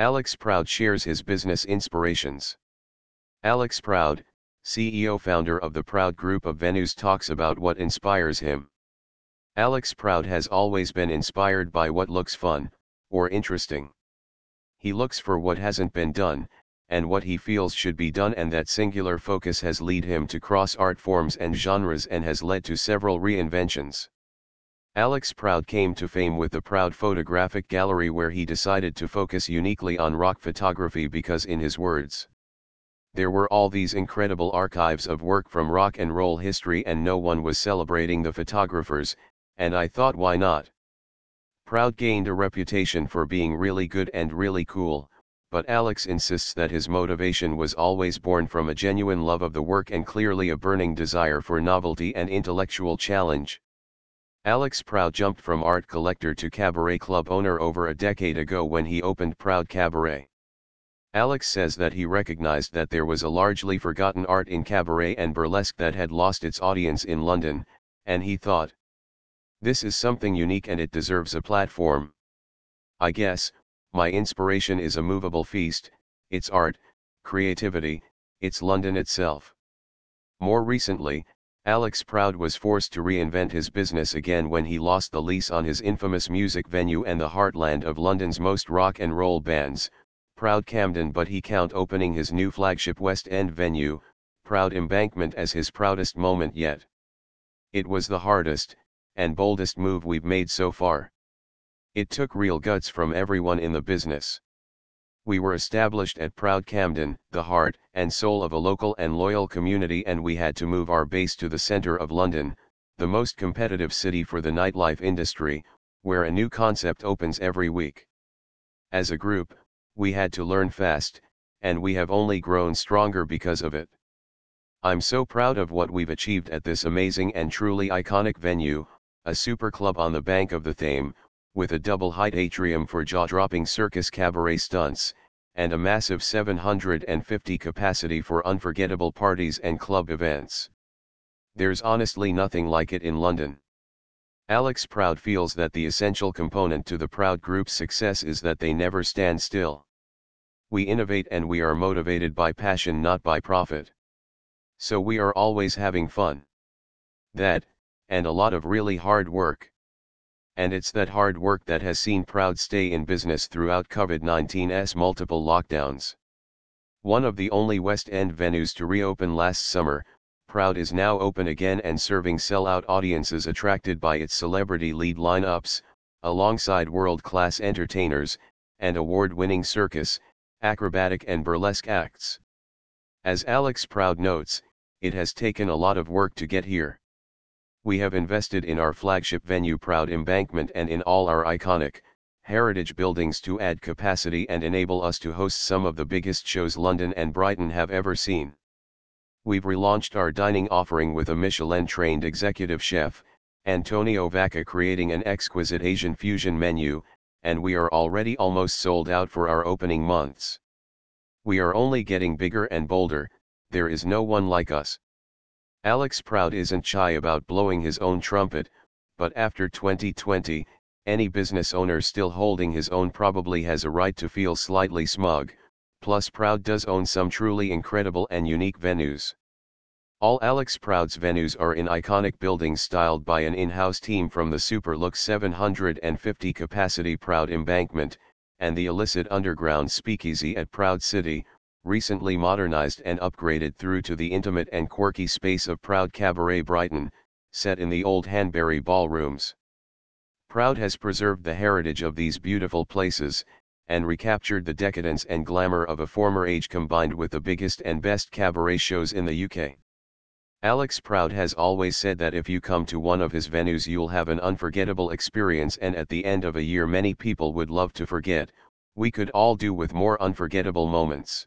Alex Proud shares his business inspirations. Alex Proud, CEO founder of the Proud Group of Venues talks about what inspires him. Alex Proud has always been inspired by what looks fun, or interesting. He looks for what hasn't been done, and what he feels should be done and that singular focus has led him to cross art forms and genres and has led to several reinventions. Alex Proud came to fame with the Proud Photographic Gallery where he decided to focus uniquely on rock photography because in his words, there were all these incredible archives of work from rock and roll history and no one was celebrating the photographers, and I thought why not? Proud gained a reputation for being really good and really cool, but Alex insists that his motivation was always born from a genuine love of the work and clearly a burning desire for novelty and intellectual challenge. Alex Proud jumped from art collector to cabaret club owner over a decade ago when he opened Proud Cabaret. Alex says that he recognized that there was a largely forgotten art in cabaret and burlesque that had lost its audience in London, and he thought, this is something unique and it deserves a platform. I guess, my inspiration is a movable feast, it's art, creativity, it's London itself. More recently, Alex Proud was forced to reinvent his business again when he lost the lease on his infamous music venue and the heartland of London's most rock and roll bands, Proud Camden but he count opening his new flagship West End venue, Proud Embankment as his proudest moment yet. It was the hardest, and boldest move we've made so far. It took real guts from everyone in the business. We were established at Proud Camden, the heart and soul of a local and loyal community and we had to move our base to the center of London, the most competitive city for the nightlife industry, where a new concept opens every week. As a group, we had to learn fast, and we have only grown stronger because of it. I'm so proud of what we've achieved at this amazing and truly iconic venue, a super club on the bank of the Thames, with a double-height atrium for jaw-dropping circus cabaret stunts, and a massive 750 capacity for unforgettable parties and club events. There's honestly nothing like it in London. Alex Proud feels that the essential component to the Proud Group's success is that they never stand still. We innovate and we are motivated by passion not by profit. So we are always having fun. That, and a lot of really hard work. And it's that hard work that has seen Proud stay in business throughout COVID-19's multiple lockdowns. One of the only West End venues to reopen last summer, Proud is now open again and serving sell-out audiences attracted by its celebrity lead lineups, alongside world-class entertainers, and award-winning circus, acrobatic and burlesque acts. As Alex Proud notes, it has taken a lot of work to get here. We have invested in our flagship venue Proud Embankment and in all our iconic, heritage buildings to add capacity and enable us to host some of the biggest shows London and Brighton have ever seen. We've relaunched our dining offering with a Michelin-trained executive chef, Antonio Vacca creating an exquisite Asian fusion menu, and we are already almost sold out for our opening months. We are only getting bigger and bolder, there is no one like us. Alex Proud isn't shy about blowing his own trumpet, but after 2020, any business owner still holding his own probably has a right to feel slightly smug, plus Proud does own some truly incredible and unique venues. All Alex Proud's venues are in iconic buildings styled by an in-house team from the Super Lux 750 capacity Proud Embankment, and the illicit underground speakeasy at Proud City, recently modernized and upgraded through to the intimate and quirky space of Proud Cabaret Brighton, set in the old Hanbury ballrooms. Proud has preserved the heritage of these beautiful places, and recaptured the decadence and glamour of a former age combined with the biggest and best cabaret shows in the UK. Alex Proud has always said that if you come to one of his venues you'll have an unforgettable experience and at the end of a year many people would love to forget, we could all do with more unforgettable moments.